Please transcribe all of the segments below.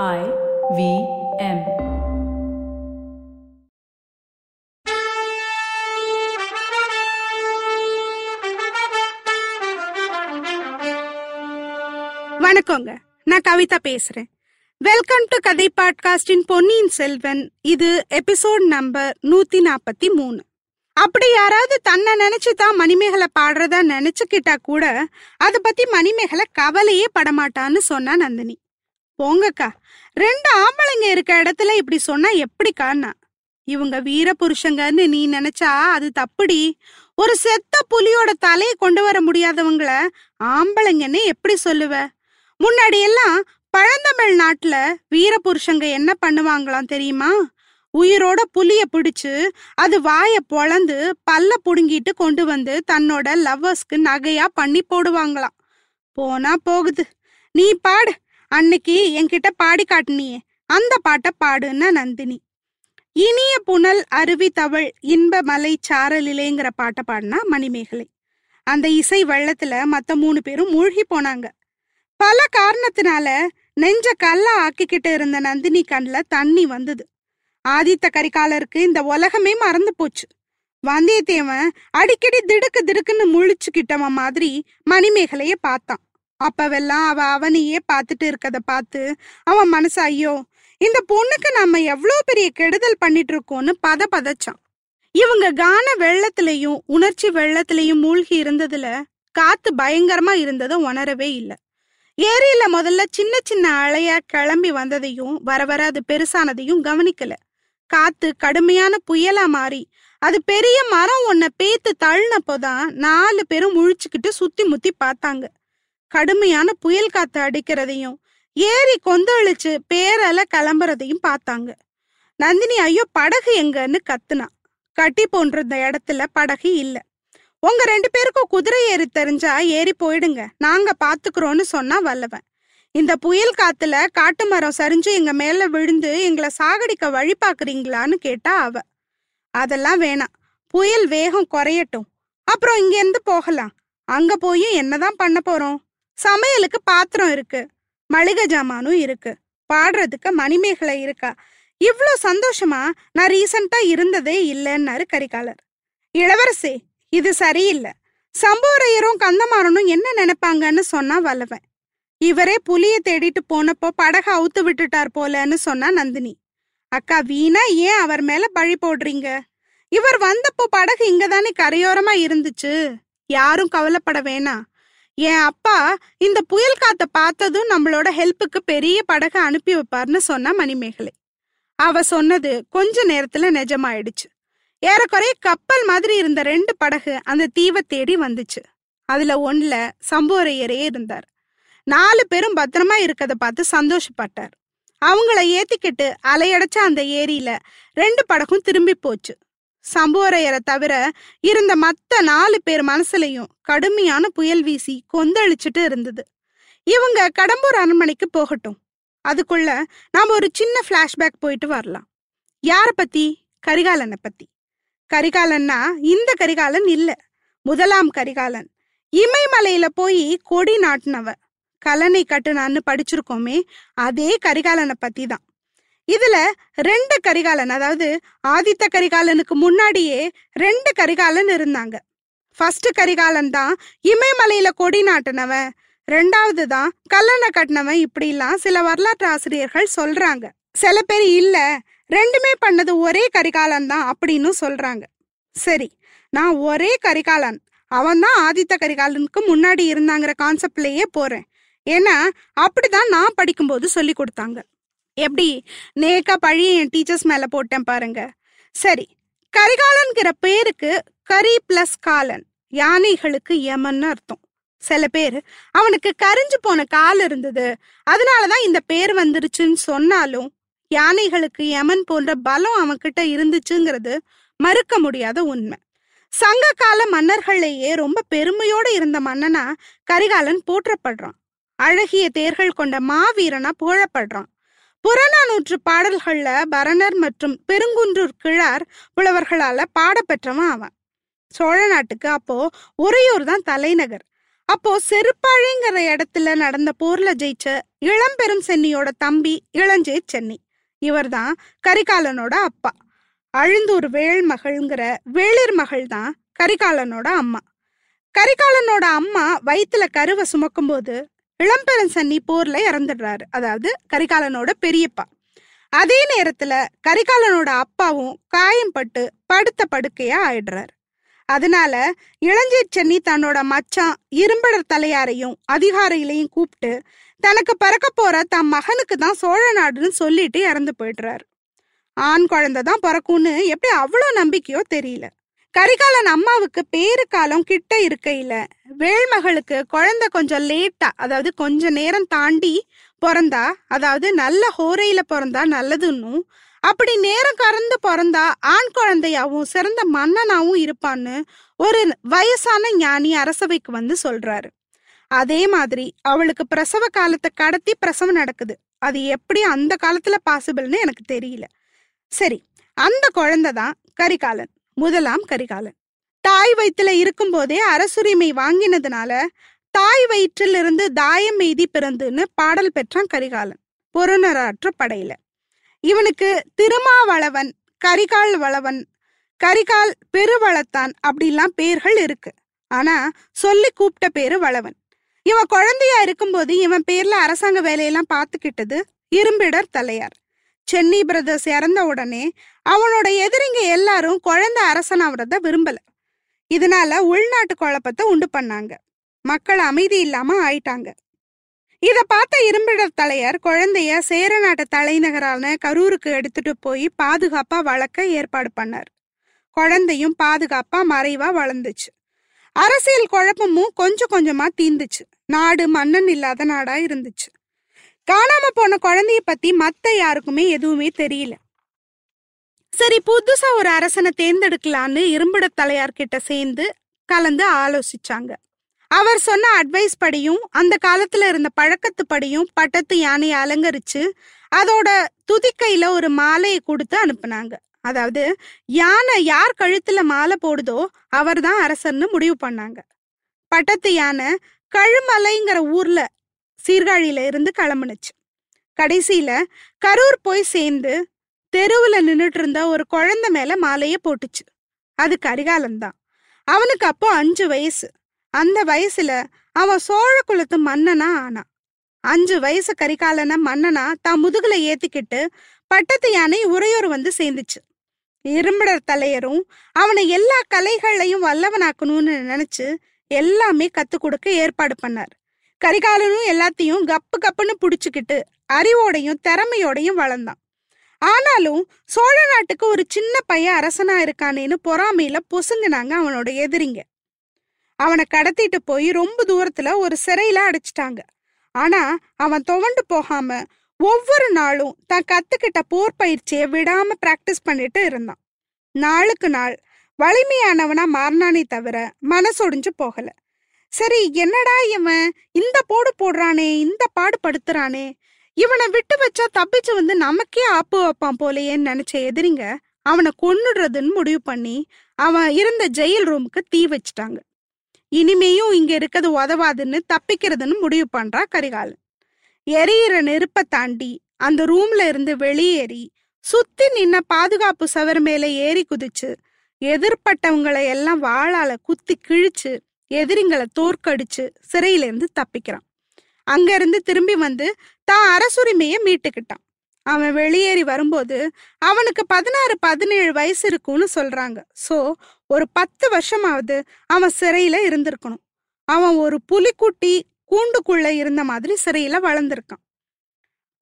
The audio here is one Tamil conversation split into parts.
I V M. வணக்கங்க. நான் கவிதா பேசுறேன். வெல்கம் டு கதை பாட்காஸ்டின் பொன்னியின் செல்வன் இது எபிசோட் நம்பர் நூத்தி நாற்பத்தி மூணு அப்படி யாராவது தன்னை நினைச்சு தான் மணிமேகலை பாடுறதா நினைச்சுக்கிட்டா கூட அதை பத்தி மணிமேகலை கவலையே படமாட்டான்னு சொன்னா நந்தினி. போங்கக்கா. ரெண்டு ஆம்பளைங்க இருக்க இடத்துல இப்படி சொன்னா எப்படிக்கான்னா? இவங்க வீர புருஷங்கன்னு நீ நினைச்சா அது தப்புடி. ஒரு செத்த புலியோட தலையை கொண்டு வர முடியாதவங்கள ஆம்பளைங்கன்னு எப்படி சொல்லுவ? முன்னாடி எல்லாம் பழந்தமிழ் நாட்டுல வீர புருஷங்க என்ன பண்ணுவாங்களாம் தெரியுமா? உயிரோட புலிய பிடிச்சு அது வாய பொழந்து பல்ல புடுங்கிட்டு கொண்டு வந்து தன்னோட லவ்வர்ஸ்க்கு நகையா பண்ணி போடுவாங்களாம். போனா போகுது. நீ பாடு. அன்னைக்கு என்கிட்ட பாடி காட்டினியே. அந்த பாட்டை பாடுன்னா நந்தினி. இனிய புனல் அருவி தவள் இன்ப மலை சாரலிலேங்கிற பாட்டை பாடினா மணிமேகலை. அந்த இசை வெள்ளத்துல மத்த மூணு பேரும் மூழ்கி போனாங்க. பல காரணத்தினால நெஞ்ச கல்ல ஆக்கிக்கிட்டு இருந்த நந்தினி கண்ல தண்ணி வந்தது. ஆதித்த கரிகாலருக்கு இந்த உலகமே மறந்து போச்சு. வந்தியத்தேவன் அடிக்கடி திடுக்கு திடுக்குன்னு முழிச்சுக்கிட்டவன் மாதிரி மணிமேகலைய பார்த்தான். அப்பவெல்லாம் அவ அவனையே பார்த்துட்டு இருக்கத பார்த்து அவன் மனசு ஐயோ இந்த பொண்ணுக்கு நம்ம எவ்வளோ பெரிய கெடுதல் பண்ணிட்டு இருக்கோம்னு பத பதச்சான். இவங்க கான வெள்ளத்திலையும் உணர்ச்சி வெள்ளத்திலையும் மூழ்கி இருந்ததுல காத்து பயங்கரமா இருந்ததை உணரவே இல்லை. ஏரியில முதல்ல சின்ன சின்ன அலையா கிளம்பி வந்ததையும் வர வர அது பெருசானதையும் கவனிக்கல. காத்து கடுமையான புயலா மாறி அது பெரிய மரம் ஒன்ன பேத்து தள்ளினப்போதான் நாலு பேரும் முழிச்சுக்கிட்டு சுத்தி முத்தி பார்த்தாங்க. கடுமையான புயல் காத்து அடிக்கிறதையும் ஏரி கொந்தளிச்சு பேரல கிளம்புறதையும் பார்த்தாங்க. நந்தினி ஐயோ படகு எங்கன்னு கத்துனா. கட்டி போன்றிருந்த இடத்துல படகு இல்ல. உங்க ரெண்டு பேருக்கும் குதிரை ஏறி தெரிஞ்சா ஏறி போயிடுங்க. நாங்க பாத்துக்கிறோம்னு சொன்னா வல்லவன். இந்த புயல் காத்துல காட்டு மரம் சரிஞ்சு எங்க மேல விழுந்து எங்களை சாகடிக்க வழி பாக்குறீங்களான்னு கேட்டா அவ. அதெல்லாம் வேணாம். புயல் வேகம் குறையட்டும். அப்புறம் இங்க இருந்து போகலாம். அங்க போய் என்னதான் பண்ண போறோம்? சமையலுக்கு பாத்திரம் இருக்கு. மளிகை ஜாமானும் இருக்கு. பாடுறதுக்கு மணிமேகலை இருக்கா? இவ்ளோ சந்தோஷமா? நான் ரீசண்டா இருந்ததே இல்லைன்னாரு கரிகாலர். இளவரசே இது சரியில்லை. சம்போரையரும் கந்தமாறனும் என்ன நினைப்பாங்கன்னு சொன்னா வல்லவன். இவரே புலிய தேடிட்டு போனப்போ படக அவுத்து விட்டுட்டார் போலன்னு சொன்னா நந்தினி. அக்கா வீணா ஏன் அவர் மேல பழி போடுறீங்க? இவர் வந்தப்போ படகு இங்கதானே கரையோரமா இருந்துச்சு. யாரும் கவலைப்பட வேணாம். என் அப்பா இந்த புயல் காத்த பார்த்ததும் நம்மளோட ஹெல்ப்புக்கு பெரிய படகு அனுப்பி வைப்பார்னு சொன்னா மணிமேகலை. அவ சொன்னது கொஞ்ச நேரத்துல நிஜமாயிடுச்சு. ஏறக்குறைய கப்பல் மாதிரி இருந்த ரெண்டு படகு அந்த தீவை தேடி வந்துச்சு. அதுல ஒண்ணுல சம்போரையரே இருந்தார். நாலு பேரும் பத்திரமா இருக்கத பார்த்து சந்தோஷப்பட்டார். அவங்கள ஏத்திக்கிட்டு அலையடைச்ச அந்த ஏரியில ரெண்டு படகும் திரும்பி போச்சு. சம்புவரையரை தவிர இருந்த மத்த நாலு பேர் மனசுலையும் கடுமையான புயல் வீசி கொந்தளிச்சுட்டு இருந்தது. இவங்க கடம்பூர் அரண்மனைக்கு போகட்டும். அதுக்குள்ள நாம ஒரு சின்ன பிளாஷ்பேக் போயிட்டு வரலாம். யார பத்தி? கரிகாலனை பத்தி. கரிகாலன்னா இந்த கரிகாலன் இல்ல. முதலாம் கரிகாலன். இமயமலையில போய் கொடி நாட்டினவ. கலனை கட்டுனான்னு படிச்சிருக்கோமே அதே கரிகாலனை பத்தி தான் இதுல ரெண்டு கரிகாலன் அதாவது ஆதித்த கரிகாலனுக்கு முன்னாடியே ரெண்டு கரிகாலன் இருந்தாங்க. ஃபர்ஸ்ட் கரிகாலன் தான் இமயமலையில கொடி நாட்டினவன். ரெண்டாவது தான் கல்லணை கட்டினவன் இப்படிலாம் சில வரலாற்று ஆசிரியர்கள் சொல்றாங்க. சில பேர் இல்ல ரெண்டுமே பண்ணது ஒரே கரிகாலன் தான் அப்படின்னு சொல்றாங்க. சரி நான் ஒரே கரிகாலன் அவன் தான் ஆதித்த கரிகாலனுக்கு முன்னாடி இருந்தாங்கிற கான்செப்ட்லயே போறேன். ஏன்னா அப்படிதான் நான் படிக்கும்போது சொல்லி கொடுத்தாங்க. எப்படி? நேக்கா பழி என் டீச்சர்ஸ் மேல போட்டேன் பாருங்க. சரி கரிகாலன்கிற பேருக்கு கரி பிளஸ் காலன் யானைகளுக்கு யமன்னு அர்த்தம். சில பேர் அவனுக்கு கரிஞ்சு போன கால் இருந்தது. அதனாலதான் இந்த பேர் வந்துருச்சுன்னு சொன்னாலும் யானைகளுக்கு யமன் போன்ற பலம் அவன்கிட்ட இருந்துச்சுங்கிறது மறுக்க முடியாத உண்மை. சங்க கால மன்னர்களையே ரொம்ப பெருமையோட இருந்த மன்னனா கரிகாலன் போற்றப்படுறான். அழகிய தேர்கள் கொண்ட மாவீரனா புகழப்படுறான். புறநானூற்று பாடல்கள்ல பரணர் மற்றும் பெருங்குன்றூர் கிழார் புலவர்களால பாடப்பெற்றவன் அவன். சோழ நாட்டுக்கு அப்போ உறையூர் தான் தலைநகர். அப்போ செருப்பாழிங்கிற இடத்துல நடந்த போர்ல ஜெயிச்ச இளம்பெரும் சென்னியோட தம்பி இளஞ்சே சென்னி. இவர்தான் கரிகாலனோட அப்பா. அழுந்தூர் வேள்மகள்ங்கிற வேளிர் மகள் தான் கரிகாலனோட அம்மா. கரிகாலனோட அம்மா வயித்துல கருவை சுமக்கும்போது இளம்பெரும் சன்னி போர்ல இறந்துடுறாரு. அதாவது கரிகாலனோட பெரியப்பா. அதே நேரத்துல கரிகாலனோட அப்பாவும் காயம் பட்டு படுத்த படுக்கையா ஆயிடுறாரு. அதனால இளஞ்சீர் சென்னி தன்னோட மச்சான் இரும்படர் தலையாரையும் அதிகாரிகளையும் கூப்பிட்டு தனக்கு பிறக்க போற தம் மகனுக்கு தான் சோழ நாடுன்னு சொல்லிட்டு இறந்து போயிடுறாரு. ஆண் குழந்தை தான் பிறக்கும்னு எப்படி அவ்வளோ நம்பிக்கையோ தெரியல. கரிகாலன் அம்மாவுக்கு பேரு காலம் கிட்ட இருக்கையில வேள்மகளுக்கு குழந்தை கொஞ்சம் லேட்டா அதாவது கொஞ்ச நேரம் தாண்டி பிறந்தா அதாவது நல்ல ஹோரையில பிறந்தா நல்லதுன்னும் அப்படி நேரம் கறந்து பிறந்தா ஆண் குழந்தையாவும் சிறந்த மன்னனாவும் இருப்பான்னு ஒரு வயசான ஞானி அரசவைக்கு வந்து சொல்றாரு. அதே மாதிரி அவளுக்கு பிரசவ காலத்தை கடத்தி பிரசவம் நடக்குது. அது எப்படி அந்த காலத்துல பாசிபிள்னு எனக்கு தெரியல. சரி அந்த குழந்தை தான் கரிகாலன். முதலாம் கரிகாலன். தாய் வயிற்றுல இருக்கும்போதே அரசுரிமை வாங்கினதுனால தாய் வயிற்றில் இருந்து தாயம் எய்தி பிறந்துன்னு பாடல் பெற்றான் கரிகாலன் பொருணராற்று படையில. இவனுக்கு திருமாவளவன் கரிகால் வளவன் கரிகால் பெருவளத்தான் அப்படிலாம் பேர்கள் இருக்கு. ஆனா சொல்லி கூப்பிட்ட பேரு வளவன். இவன் குழந்தையா இருக்கும்போது இவன் பேர்ல அரசாங்க வேலையெல்லாம் பார்த்துக்கிட்டது இரும்பிடர் தலையார். சென்னி பிரதர்ஸ் இறந்த உடனே அவனோட எதிரிங்க எல்லாரும் குழந்தை அரசனாவறத விரும்பல. இதனால உள்நாட்டு குழப்பத்தை உண்டு பண்ணாங்க. மக்கள் அமைதி இல்லாம ஆயிட்டாங்க. இத பார்த்த இரும்பிடர் தலையர் குழந்தைய சேர நாட்டு தலைநகரான கரூருக்கு எடுத்துட்டு போய் பாதுகாப்பா வளர்க்க ஏற்பாடு பண்ணார். குழந்தையும் பாதுகாப்பா மறைவா வளர்ந்துச்சு. அரசியல் குழப்பமும் கொஞ்சம் கொஞ்சமா தீந்துச்சு. நாடு மன்னன் இல்லாத நாடா இருந்துச்சு. காணாம போன குழந்தைய பத்தி மத்த யாருக்குமே எதுவுமே தெரியல. சரி புதுசா ஒரு அரசனை தேர்ந்தெடுக்கலான்னு இரும்பிட தலையார் கிட்ட சேர்ந்து கலந்து ஆலோசிச்சாங்க. அவர் சொன்ன அட்வைஸ் படியும் அந்த காலத்துல இருந்த பழக்கத்து படியும் பட்டத்து யானையை அலங்கரிச்சு அதோட துதிக்கையில ஒரு மாலையை கொடுத்து அனுப்புனாங்க. அதாவது யானை யார் கழுத்துல மாலை போடுதோ அவர்தான் அரசர்னு முடிவு பண்ணாங்க. பட்டத்து யானை கழுமலைங்கிற ஊர்ல சீர்காழியில இருந்து கிளம்புனுச்சு. கடைசியில கரூர் போய் சேர்ந்து தெருவுல நின்னுட்டு இருந்த ஒரு குழந்தை மேல மாலைய போட்டுச்சு. அது கரிகாலன் தான். அவனுக்கு அப்போ அஞ்சு வயசு. அந்த வயசுல அவன் சோழ குலத்து மன்னனா ஆனான் அஞ்சு வயசு கரிகாலன மன்னனா தான் முதுகுல ஏத்திக்கிட்டு பட்டத்து யானை உறையூர் வந்து சேர்ந்துச்சு. இரும்பிடர் தலையரும் அவனை எல்லா கலைகளையும் வல்லவனாக்கணும்னு நினைச்சு எல்லாமே கத்து கொடுக்க ஏற்பாடு பண்ணார். கரிகாலனும் எல்லாத்தையும் கப்பு கப்புன்னு புடிச்சுக்கிட்டு அறிவோடையும் திறமையோடையும் வளர்ந்தான். ஆனாலும் சோழ நாட்டுக்கு ஒரு சின்ன பையன் அரசனா இருக்கானேன்னு பொறாமையில பொசுங்கினாங்க அவனோட எதிரிங்க. அவனை கடத்திட்டு போய் ரொம்ப தூரத்துல ஒரு சிறையில அடைச்சிட்டாங்க. ஆனா அவன் துவண்டு போகாம ஒவ்வொரு நாளும் தான் கத்துக்கிட்ட போர் பயிற்சியை விடாம பிராக்டிஸ் பண்ணிட்டு இருந்தான். நாளுக்கு நாள் வலிமையானவனா மாறினானே தவிர மனசொடிஞ்சு போகலை. சரி என்னடா இவன்? இந்த போடு போடுறானே இந்த பாடு படுத்துறானே. இவனை விட்டு வச்சா தப்பிச்சு வந்து நமக்கே ஆப்பு வைப்பான் போலையேன்னு நினைச்ச எதிரிங்க அவனை கொன்னுடுறதுன்னு முடிவு பண்ணி அவன் இருந்த ஜெயில் ரூமுக்கு தீ வச்சிட்டாங்க. இனிமேயும் இங்க இருக்கிறது உதவாதுன்னு தப்பிக்கிறதுன்னு முடிவு பண்றா கரிகாலன். எரியிற நெருப்பை தாண்டி அந்த ரூம்ல இருந்து வெளியேறி சுத்தி நின்ன பாதுகாப்பு சவர் மேல ஏறி குதிச்சு எதிர்பட்டவங்களை எல்லாம் வாழால குத்தி கிழிச்சு எதிரிங்களை தோற்கடிச்சு சிறையில இருந்து தப்பிக்கிறான். அங்க இருந்து திரும்பி வந்து தான் அரசுரிமையை மீட்டுக்கிட்டான். அவன் வெளியேறி வரும்போது அவனுக்கு பதினாறு பதினேழு வயசு இருக்கும்னு சொல்றாங்க. சோ ஒரு பத்து வருஷமாவது அவன் சிறையில இருந்திருக்கணும். அவன் ஒரு புலிக்குட்டி கூண்டுக்குள்ள இருந்த மாதிரி சிறையில வளர்ந்திருக்கான்.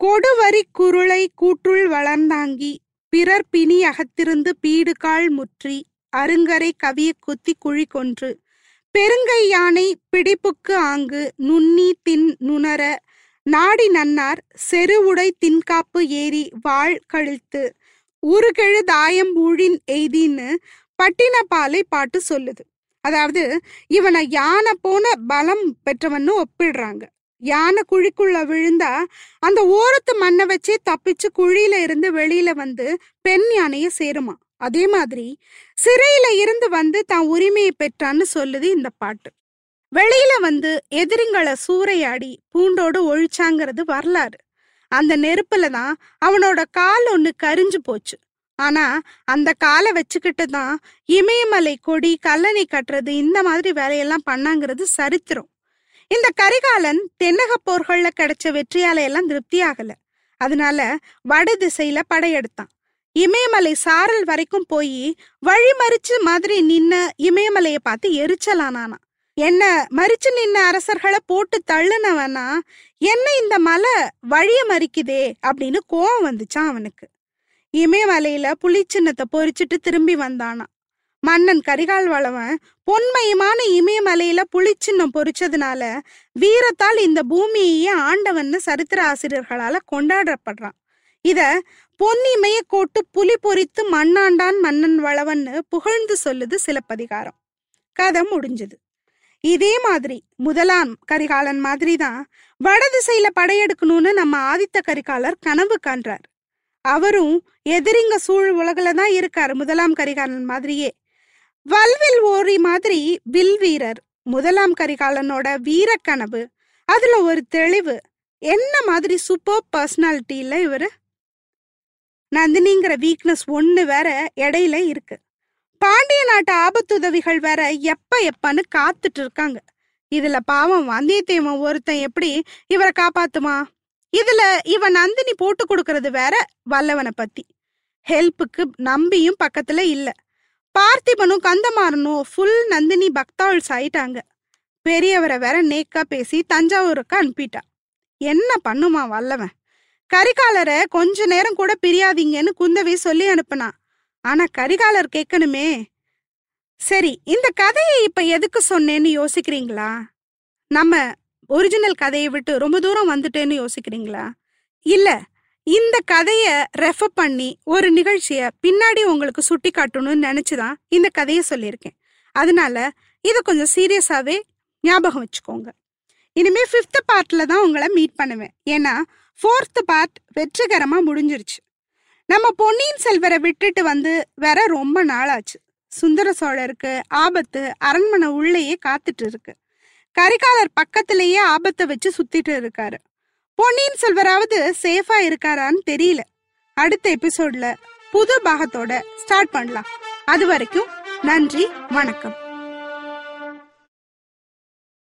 கொடுவரி குருளை கூற்றுள் வளர்ந்தாங்கி பிறர் பிணி அகத்திருந்து பீடுகால் முற்றி அருங்கரை கவிய குத்தி குழி கொன்று பெருங்கை யானை பிடிப்புக்கு ஆங்கு நுண்ணி தின் நுணர நாடி நன்னார் செருவுடை தின்காப்பு ஏறி வாழ் கழித்து ஊருகெழு தாயம் ஊழின் எய்தின்னு பட்டினப்பாலை பாட்டு சொல்லுது. அதாவது இவனை யானை போன பலம் பெற்றவன்னு ஒப்பிடுறாங்க. யானை குழிக்குள்ள விழுந்தா அந்த ஓரத்து மண்ணை வச்சே தப்பிச்சு குழியில இருந்து வெளியில வந்து பெண் யானைய சேருமா. அதே மாதிரி சிறையில இருந்து வந்து தான் உரிமையை பெற்றான்னு சொல்லுது இந்த பாட்டு. வெளியில வந்து எதிரிங்களை சூறையாடி பூண்டோடு ஒழிச்சாங்கிறது வரலாறு. அந்த நெருப்புல தான் அவனோட கால் ஒண்ணு கரிஞ்சு போச்சு. ஆனா அந்த காலை வச்சுக்கிட்டு தான் இமயமலை கொடி கல்லணை கட்டுறது இந்த மாதிரி வேலையெல்லாம் பண்ணாங்கிறது சரித்திரம். இந்த கரிகாலன் தென்னக போர்கள்ல கிடைச்ச வெற்றியால எல்லாம் திருப்தி ஆகல. அதனால வட திசையில படையெடுத்தான். இமயமலை சாரல் வரைக்கும் போய் வழி மறிச்சு மாதிரி நின்ன இமயமலைய பார்த்து எரிச்சலானானா என்ன மறிச்சு நின்ன அரசர்களை போட்டு தள்ளுனவனா என்ன இந்த மலை வழிய மறிக்குதே அப்படின்னு கோவம் வந்துச்சான் அவனுக்கு. இமயமலையில புளிச்சின்னத்தை பொறிச்சிட்டு திரும்பி வந்தானா மன்னன் கரிகால் வளவன் பொன்மயமான இமயமலையில புளிச்சின்னம் பொறிச்சதுனால வீரத்தால் இந்த பூமியையே ஆண்டவன்னு சரித்திர ஆசிரியர்களால கொண்டாடப்படுறான். இத பொன்னிமய கோட்டு புலி பொறித்து மண்ணாண்டான் மன்னன் வளவன்னு புகழ்ந்து சொல்லுது சிலப்பதிகாரம். கதை முடிஞ்சது. இதே மாதிரி முதலாம் கரிகாலன் மாதிரி தான் வடதிசையில படையெடுக்கணும்னு நம்ம ஆதித்த கரிகாலர் கனவு காண்றார். அவரும் எதிரிங்க சூழ் உலகில தான் இருக்காரு முதலாம் கரிகாலன் மாதிரியே. வல்வில் ஓரி மாதிரி வில் வீரர் முதலாம் கரிகாலனோட வீர கனவு அதுல ஒரு தெளிவு. என்ன மாதிரி சூப்பர் பர்சனாலிட்டியில இவர் நந்தினிங்கிற வீக்னஸ் ஒன்று வேற இடையில இருக்கு. பாண்டிய நாட்டு ஆபத்துதவிகள் வேற எப்ப எப்பன்னு காத்துட்டு இருக்காங்க. இதுல பாவம் வந்தியத்தேவன் ஒருத்தன் எப்படி இவரை காப்பாத்துமா? இதுல இவன் நந்தினி போட்டு கொடுக்கறது வேற வல்லவனை பத்தி. ஹெல்ப்புக்கு நம்பியும் பக்கத்துல இல்ல. பார்த்திபனும் கந்தமாறனும் ஃபுல் நந்தினி பக்தாள்ஸ் ஆயிட்டாங்க. பெரியவரை வேற நேக்கா பேசி தஞ்சாவூருக்கு அனுப்பிட்டா. என்ன பண்ணுமா வல்லவன்? கரிகாலரை கொஞ்ச நேரம் கூட பிரியாதீங்கன்னு குந்தவை சொல்லி அனுப்புனான் ஆனா கரிகாலர் கேட்கணுமே. சரி இந்த கதையை இப்ப எதுக்கு சொன்னேன்னு யோசிக்கிறீங்களா? நம்ம ஒரிஜினல் கதையை விட்டு ரொம்ப தூரம் வந்துட்டேன்னு யோசிக்கிறீங்களா? இல்ல இந்த கதைய ரெஃபர் பண்ணி ஒரு நிகழ்ச்சிய பின்னாடி உங்களுக்கு சுட்டி காட்டணும்னு நினைச்சுதான் இந்த கதையை சொல்லியிருக்கேன். அதனால இதை கொஞ்சம் சீரியஸாவே ஞாபகம் வச்சுக்கோங்க. இனிமே ஃபிஃப்த் பார்ட்ல தான் உங்களை மீட் பண்ணுவேன். ஏன்னா ஃபோர்த் பார்ட் வெற்றிகரமா முடிஞ்சிருச்சு. நம்ம பொன்னியின் செல்வரை விட்டுட்டு வந்து வேற ரொம்ப நாளாச்சு. சுந்தர சோழருக்கு ஆபத்து அரண்மனை உள்ளேயே காத்துட்டு இருக்கு. கரிகாலர் பக்கத்திலேயே ஆபத்தை வச்சு சுத்திட்டு இருக்காரு. பொன்னியின் செல்வராவது சேஃபா இருக்காரான்னு தெரியல. அடுத்த எபிசோட்ல புது பாகத்தோட ஸ்டார்ட் பண்ணலாம். அது வரைக்கும் நன்றி வணக்கம்.